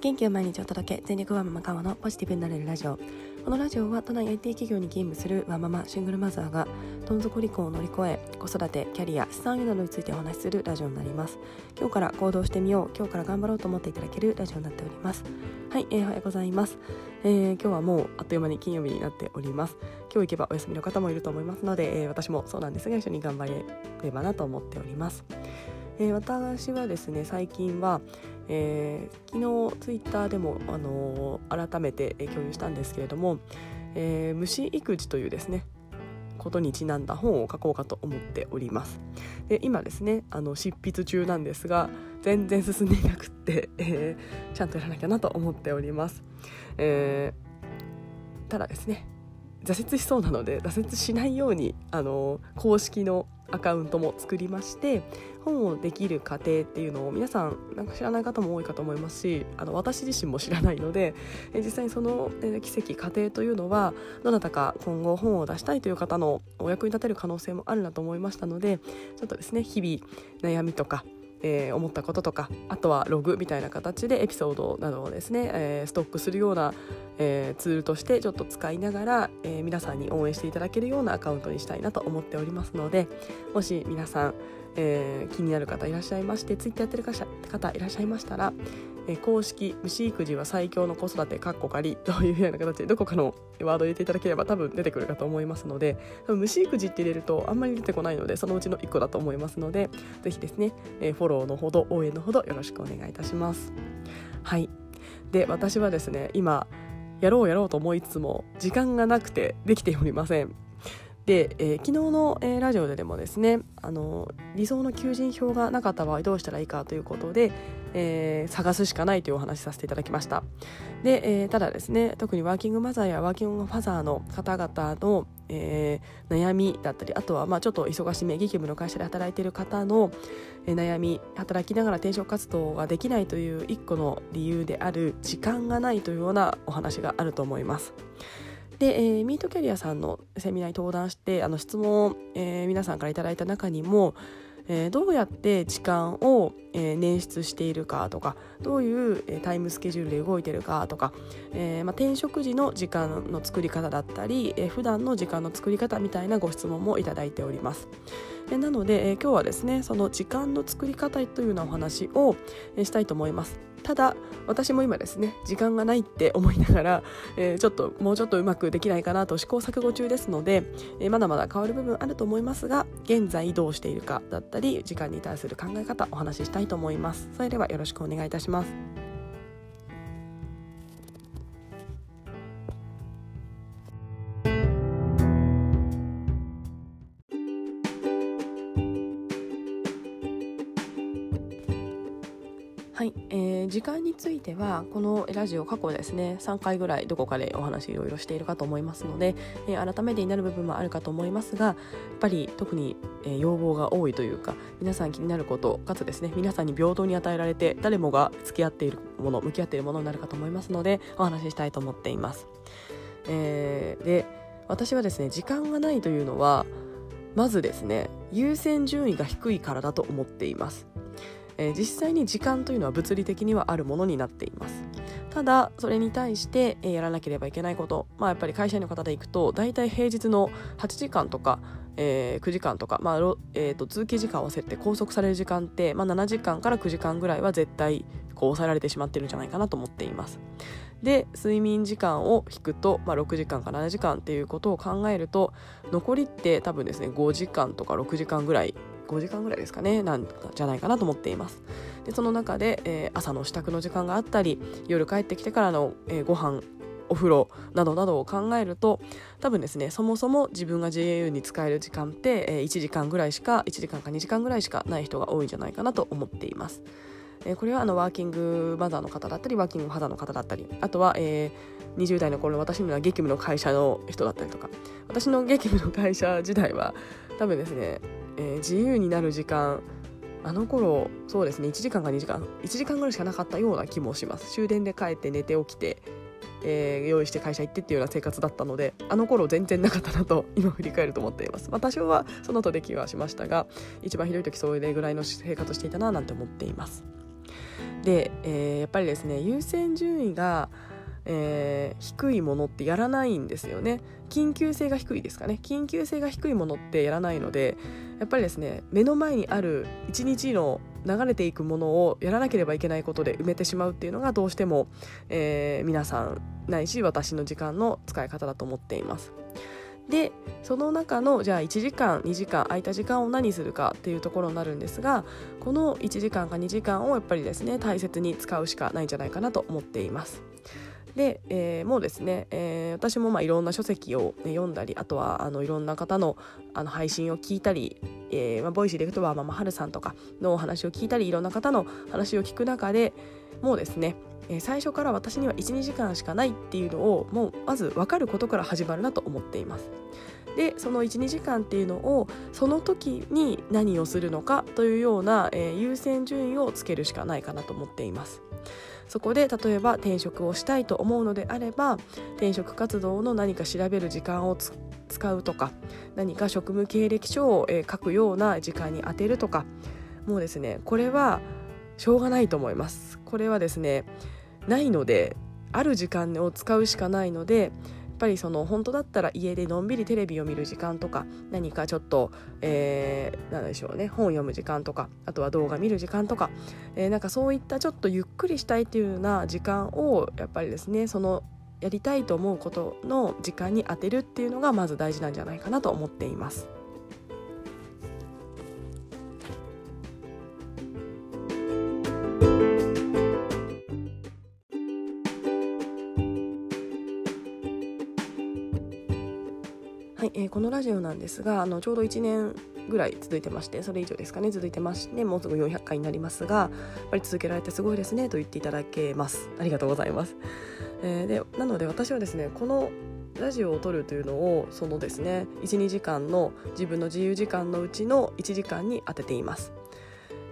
元気を毎日お届け全力ワンママカオのポジティブになれるラジオこのラジオは都内 IT 企業に勤務するワンママシングルマザーがどん底離婚を乗り越え子育てキャリア資産運用などについてお話しするラジオになります今日から行動してみよう今日から頑張ろうと思っていただけるラジオになっておりますはい、えー、おはようございます、えー、今日はもうあっという間に金曜日になっております今日行けばお休みの方もいると思いますので、えー、私もそうなんですが一緒に頑張れればなと思っておりますえー、私はですね最近は、えー、昨日ツイッターでも、あのー、改めて共有したんですけれども、えー、虫育児というですねことにちなんだ本を書こうかと思っております。で今ですねあの執筆中なんですが全然進んでいなくって、えー、ちゃんとやらなきゃなと思っております、えー、ただですね挫折しそうなので挫折しないようにあの公式のアカウントも作りまして本をできる過程っていうのを皆さんなんか知らない方も多いかと思いますしあの私自身も知らないので実際にその奇跡過程というのはどなたか今後本を出したいという方のお役に立てる可能性もあるなと思いましたのでちょっとですね日々悩みとかえー、思ったこととかあとはログみたいな形でエピソードなどをですね、えー、ストックするような、えー、ツールとしてちょっと使いながら、え皆さんに応援していただけるようなアカウントにしたいなと思っておりますのでもし皆さん、え気になる方いらっしゃいまして Twitter やってる方いらっしゃいましたら、え公式虫育児は最強の子育てかっこ仮 というような形でどこかのワードを入れていただければ多分出てくるかと思いますので多分虫育児って入れるとあんまり出てこないのでそのうちの1個だと思いますのでぜひですね、えフォローのほど応援のほどよろしくお願いいたします。はい。で私はですね今やろうやろうと思いつつも時間がなくてできておりません。で、えー、昨日の、えー、ラジオでもですねあの理想の求人票がなかった場合どうしたらいいかということで、えー、探すしかないというお話しさせていただきました。で、えー、ただですね特にワーキングマザーやワーキングファザーの方々の、えー、悩みだったりあとはまあちょっと忙しめ激務の会社で働いている方の、えー、悩み働きながら転職活動ができないという一個の理由である時間がないというようなお話があると思います。で、えー、ミートキャリアさんのセミナーに登壇してあの質問を、えー、皆さんからいただいた中にもえー、どうやって時間を、えー、捻出しているかとかどういう、えー、タイムスケジュールで動いてるかとか、えーまあ、転職時の時間の作り方だったり、えー、普段の時間の作り方みたいなご質問もいただいております。えー、なので、えー、今日はですねその時間の作り方というようなお話を、えー、したいと思います。ただ私も今ですね時間がないって思いながら、えー、ちょっともうちょっとうまくできないかなと試行錯誤中ですので、えー、まだまだ変わる部分あると思いますが現在どうしているかだったり時間に対する考え方お話ししたいと思います。それではよろしくお願いいたします。ついてはこのラジオ過去ですね3回ぐらいどこかでお話いろいろしているかと思いますので、えー、改めてになる部分もあるかと思いますがやっぱり特に、え、要望が多いというか皆さん気になることかつですね皆さんに平等に与えられて誰もが付き合っているもの向き合っているものになるかと思いますのでお話ししたいと思っています。えー、で私はですね時間がないというのはまずですね優先順位が低いからだと思っています。えー、実際に時間というのは物理的にはあるものになっていますただそれに対して、えー、やらなければいけないことまあやっぱり会社員の方で行くと大体平日の8時間とかえー、9時間とか、まあえーと、通勤時間を合わせて拘束される時間って、まあ、7時間から9時間ぐらいは絶対こう抑えられてしまってるんじゃないかなと思っています。で睡眠時間を引くと、まあ、6時間から7時間っていうことを考えると残りって多分ですね5時間とか6時間ぐらい5時間ぐらいですかねなんじゃないかなと思っていますでその中で、えー、朝の支度の時間があったり夜帰ってきてからの、えー、ご飯お風呂などなどを考えると多分ですねそもそも自分が JAU に使える時間って、えー、1時間ぐらいしか1時間か2時間ぐらいしかない人が多いんじゃないかなと思っています。えー、これはあのワーキングマザーの方だったりワーキングファザーの方だったりあとは、えー、20代の頃の私の激務の会社の人だったりとか私の激務の会社時代は多分ですねえー、自由になる時間。あの頃そうですね1時間か2時間1時間ぐらいしかなかったような気もします。終電で帰って寝て起きて、えー、用意して会社行ってっていうような生活だったのであの頃全然なかったなと 今振り返ると思っています、まあ、多少はその後で気はしましたが一番ひどい時それぐらいの生活していたななんて思っています。で、えー、やっぱりですね優先順位が、えー、低いものってやらないんですよね緊急性が低いですかね緊急性が低いものってやらないのでやっぱりですね目の前にある一日の流れていくものをやらなければいけないことで埋めてしまうっていうのがどうしても、えー、皆さんないし私の時間の使い方だと思っています。でその中のじゃあ1時間2時間空いた時間を何するかっていうところになるんですがこの1時間か2時間をやっぱりですね大切に使うしかないんじゃないかなと思っています。で、えー、もうですね、えー、私もまあいろんな書籍を、ね、読んだりあとはあのいろんな方のあの配信を聞いたり、えーまあ、 Voicy でいくとはママハルさんとかのお話を聞いたりいろんな方の話を聞く中でもうですねえ最初から私には12時間しかないっていうのをもうまず分かることから始まるなと思っています。でその12時間っていうのをその時に何をするのかというような、えー、優先順位をつけるしかないかなと思っています。そこで例えば転職をしたいと思うのであれば転職活動の何か調べる時間を使うとか何か職務経歴書を、えー、書くような時間に充てるとか。もうですねこれはしょうがないと思います。これはですねないのである時間を使うしかないのでぱりその本当だったら家でのんびりテレビを見る時間とか何かちょっと、えー、なんでしょうね本を読む時間とかあとは動画見る時間とか、えー、なんかそういったちょっとゆっくりしたいっていうような時間をやっぱりですねそのやりたいと思うことの時間に充てるっていうのがまず大事なんじゃないかなと思っています。ラジオなんですがあのちょうど1年ぐらい続いてましてそれ以上ですかね。続いてましてもうすぐ400回になりますがやっぱり続けられてすごいですねと言っていただけます。ありがとうございます、えー、でなので私はですねこのラジオを撮るというのをそのですね12時間の自分の自由時間のうちの1時間に当てています、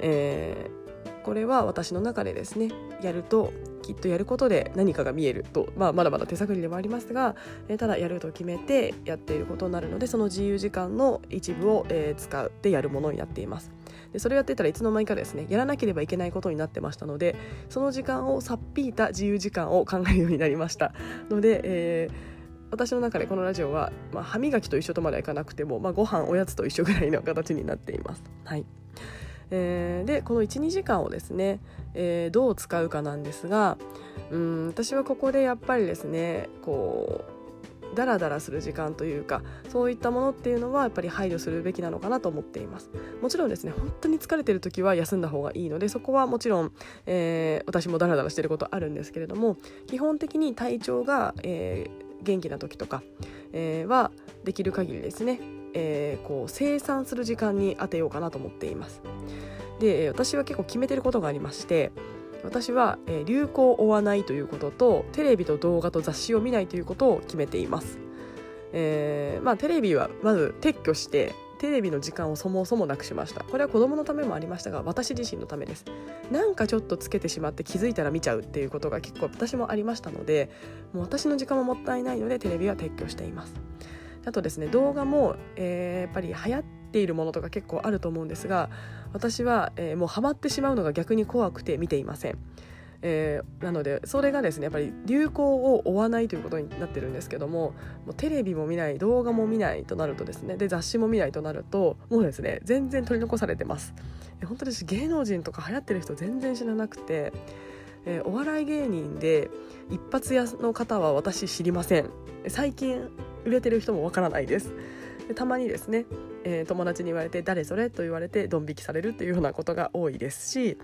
えー、これは私の中でですねやるときっとやることで何かが見えると、まあ、まだまだ手探りではありますが、えー、ただやると決めてやっていることになるのでその自由時間の一部を、えー、使ってやるものになっています。でそれをやってたらいつの間にかですねやらなければいけないことになってましたのでその時間をさっぴいた自由時間を考えるようになりましたので、えー私の中でこのラジオは、まあ、歯磨きと一緒とまではいかなくても、まあ、ご飯おやつと一緒ぐらいの形になっています。はいえー、でこの12時間をですね、えー、どう使うかなんですがうん私はここでやっぱりですねこうダラダラする時間というかそういったものっていうのはやっぱり配慮するべきなのかなと思っています。もちろんですね本当に疲れてる時は休んだ方がいいのでそこはもちろん、えー、私もダラダラしてることあるんですけれども基本的に体調が、えー、元気な時とか、えー、はできる限りですねえー、こう生産する時間に当てようかなと思っています。で私は結構決めてることがありまして私は、えー、流行を追わないということとテレビと動画と雑誌を見ないということを決めています、えー、まあテレビはまず撤去してテレビの時間をそもそもなくしました。これは子供のためもありましたが私自身のためです。なんかちょっとつけてしまって気づいたら見ちゃうっていうことが結構私もありましたのでもう私の時間ももったいないのでテレビは撤去しています。あとですね動画も、えー、やっぱり流行っているものとか結構あると思うんですが私は、えー、もうハマってしまうのが逆に怖くて見ていません。えー、なのでそれがですねやっぱり流行を追わないということになってるんですけどももうテレビも見ない動画も見ないとなるとですねで雑誌も見ないとなるともうですね全然取り残されてます。本当に芸能人とか流行ってる人全然知らなくて、えー、お笑い芸人で一発屋の方は私知りません。最近売れてる人もわからないですでたまにですね、えー、友達に言われて「誰それ?」と言われてドン引きされるっていうようなことが多いですし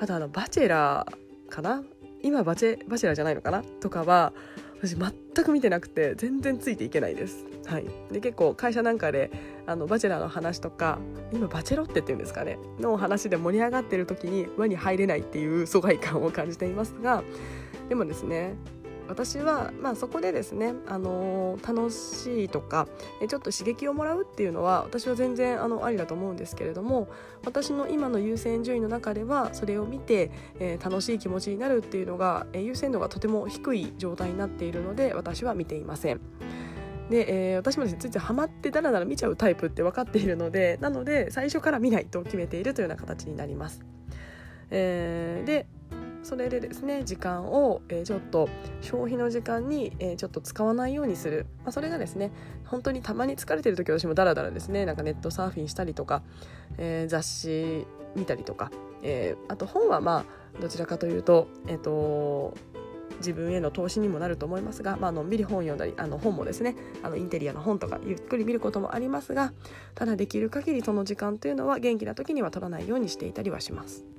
あとあのバチェラーかな？今バチェバチェラーじゃないのかな？とかは私全く見てなくて全然ついていけないです。はい、で結構会社なんかであのバチェラーの話とか今バチェロってっていうんですかね？の話で盛り上がってる時に輪に入れないっていう疎外感を感じていますがでもですね私は、まあ、そこでですね、あのー、楽しいとかちょっと刺激をもらうっていうのは私は全然あのありだと思うんですけれども私の今の優先順位の中ではそれを見て、えー、楽しい気持ちになるっていうのが、えー、優先度がとても低い状態になっているので私は見ていません。で、えー、私もですねついついハマってダラダラ見ちゃうタイプって分かっているのでなので最初から見ないと決めているというような形になります。えー、でそれでですね時間を、えー、ちょっと消費の時間に、えー、ちょっと使わないようにする、まあ、それがですね本当にたまに疲れてる時私もダラダラですねなんかネットサーフィンしたりとか、えー、雑誌見たりとか、えー、あと本はまあどちらかというとえっ、と自分への投資にもなると思いますが、まあのんびり本読んだりあの本もですねあのインテリアの本とかゆっくり見ることもありますがただできる限りその時間というのは元気な時には取らないようにしていたりはします。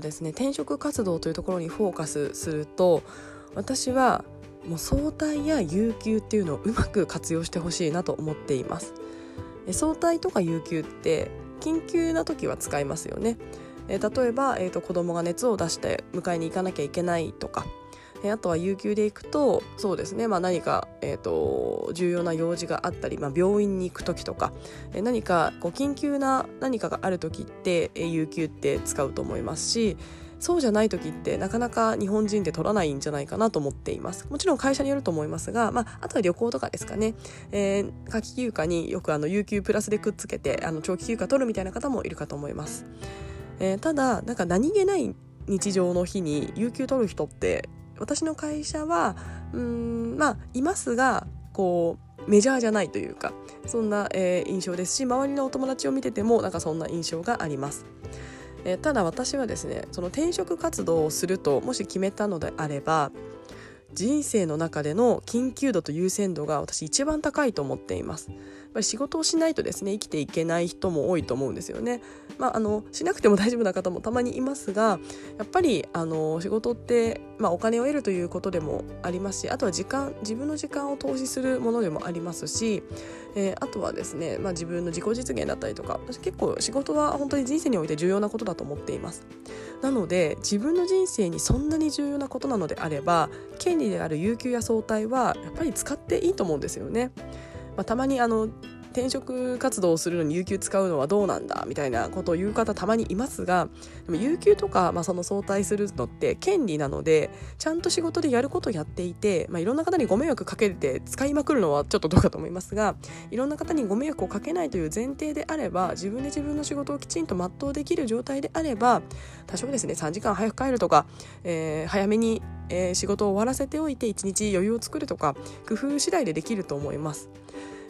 とですね転職活動というところにフォーカスすると私はもう早退や有給っていうのをうまく活用してほしいなと思っています。早退とか有給って緊急な時は使いますよね。例えば、えーと、子供が熱を出して迎えに行かなきゃいけないとかあとは有給で行くとそうですね、まあ、何か、えーと、重要な用事があったり、まあ、病院に行く時とか何かこう緊急な何かがある時ってえ有給って使うと思いますしそうじゃない時ってなかなか日本人で取らないんじゃないかなと思っています。もちろん会社によると思いますが、まあ、あとは旅行とかですかね、えー、夏季休暇によくあの有給プラスでくっつけてあの長期休暇取るみたいな方もいるかと思います、えー、ただなんか何気ない日常の日に有給取る人って私の会社はうんまあいますがこうメジャーじゃないというかそんな、えー、印象ですし周りのお友達を見ててもなんかそんな印象があります。えー、ただ私はですねその転職活動をするともし決めたのであれば人生の中での緊急度と優先度が私一番高いと思っています。ぱり仕事をしないとですね生きていけない人も多いと思うんですよね。まあ、あのしなくても大丈夫な方もたまにいますがやっぱりあの仕事って、まあ、お金を得るということでもありますしあとは時間自分の時間を投資するものでもありますし、えー、あとはですね、まあ、自分の自己実現だったりとか私結構仕事は本当に人生において重要なことだと思っています。なので自分の人生にそんなに重要なことなのであれば権利である有給や早退はやっぱり使っていいと思うんですよね。まあ、たまにあの転職活動をするのに有給使うのはどうなんだみたいなことを言う方たまにいますがでも有給とか、まあ、その早退するのって権利なのでちゃんと仕事でやることをやっていて、まあ、いろんな方にご迷惑かけて使いまくるのはちょっとどうかと思いますがいろんな方にご迷惑をかけないという前提であれば自分で自分の仕事をきちんと全うできる状態であれば多少ですね3時間早く帰るとか、えー、早めにえー、仕事を終わらせておいて一日余裕を作るとか工夫次第でできると思います。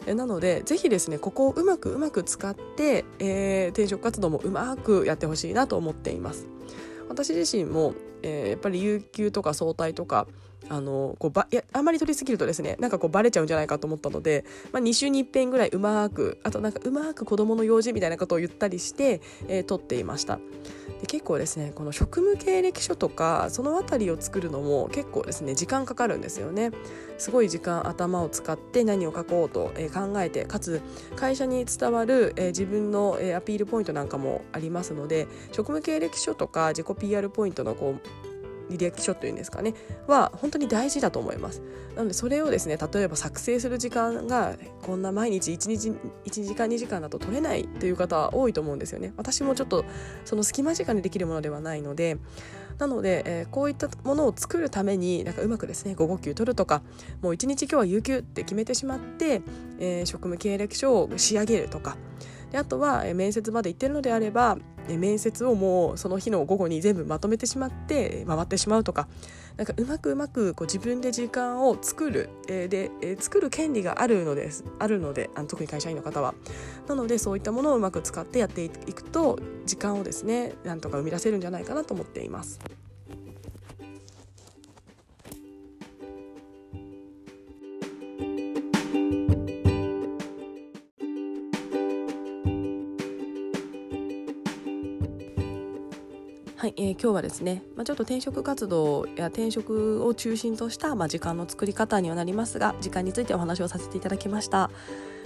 なのでぜひですねここをうまくうまく使って、えー、転職活動もうまくやってほしいなと思っています。私自身も、えー、やっぱり有給とか早退とかあのこうばいやあんまり取りすぎるとですねなんかこうバレちゃうんじゃないかと思ったので、まあ、2週に1遍ぐらいうまくあとなんかうまく子どもの用事みたいなことを言ったりして、えー、取っていました。で結構ですねこの職務経歴書とかその辺りを作るのも結構ですね時間かかるんですよね。すごい時間頭を使って何を書こうと、えー、考えてかつ会社に伝わる、えー、自分の、えー、アピールポイントなんかもありますので職務経歴書とか自己 PR ポイントのこう履歴書というんですかねは本当に大事だと思います。なのでそれをですね例えば作成する時間がこんな毎日1日1時間2時間だと取れないという方は多いと思うんですよね。私もちょっとその隙間時間でできるものではないので。なので、えー、こういったものを作るためになんかうまくですね午後休取るとかもう1日今日は有給って決めてしまって、えー、職務経歴書を仕上げるとか。であとは面接まで行ってるのであれば面接をもうその日の午後に全部まとめてしまって回ってしまうとかなんかうまくうまくこう自分で時間を作る、えー、で、えー、作る権利があるのですあるのであの特に会社員の方はなのでそういったものをうまく使ってやっていくと時間をですねなんとか生み出せるんじゃないかなと思っています。い、えー、今日はですね、まあ、ちょっと転職活動や転職を中心とした、まあ、時間の作り方にはなりますが時間についてお話をさせていただきました、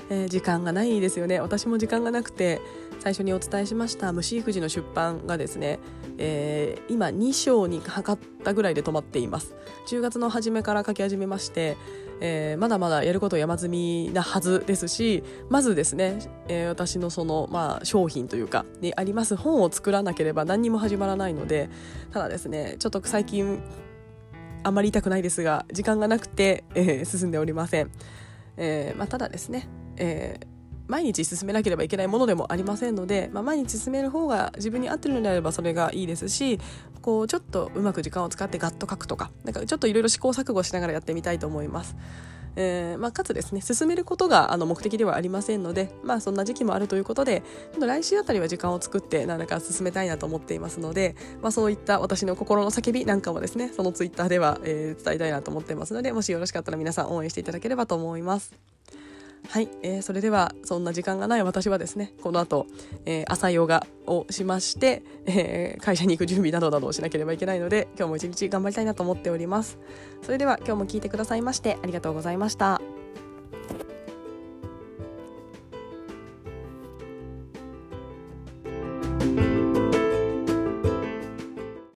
えー、時間がないですよね。私も時間がなくて最初にお伝えしました虫育児の出版がですね、えー、今2章にかかったぐらいで止まっています。10月の初めから書き始めましてえー、まだまだやること山積みなはずですしまずですね、えー、私のその、まあ、商品というかにあります本を作らなければ何にも始まらないのでただですねちょっと最近あまり痛くないですが時間がなくて、えー、進んでおりません、えまあ、ただですね、えー毎日進めなければいけないものでもありませんので、まあ、毎日進める方が自分に合ってるのであればそれがいいですしこうちょっとうまく時間を使ってガッと書くとかなんかちょっといろいろ試行錯誤しながらやってみたいと思います。えーまあ、かつですね進めることがあの目的ではありませんので、まあ、そんな時期もあるということで来週あたりは時間を作って何らか進めたいなと思っていますので、まあ、そういった私の心の叫びなんかもですねそのツイッターでは、えー、伝えたいなと思っていますのでもしよろしかったら皆さん応援していただければと思います。はい、えー、それではそんな時間がない私はですねこの後、えー、朝ヨガをしまして、えー、会社に行く準備などなどをしなければいけないので今日も一日頑張りたいなと思っております。それでは今日も聞いてくださいましてありがとうございました。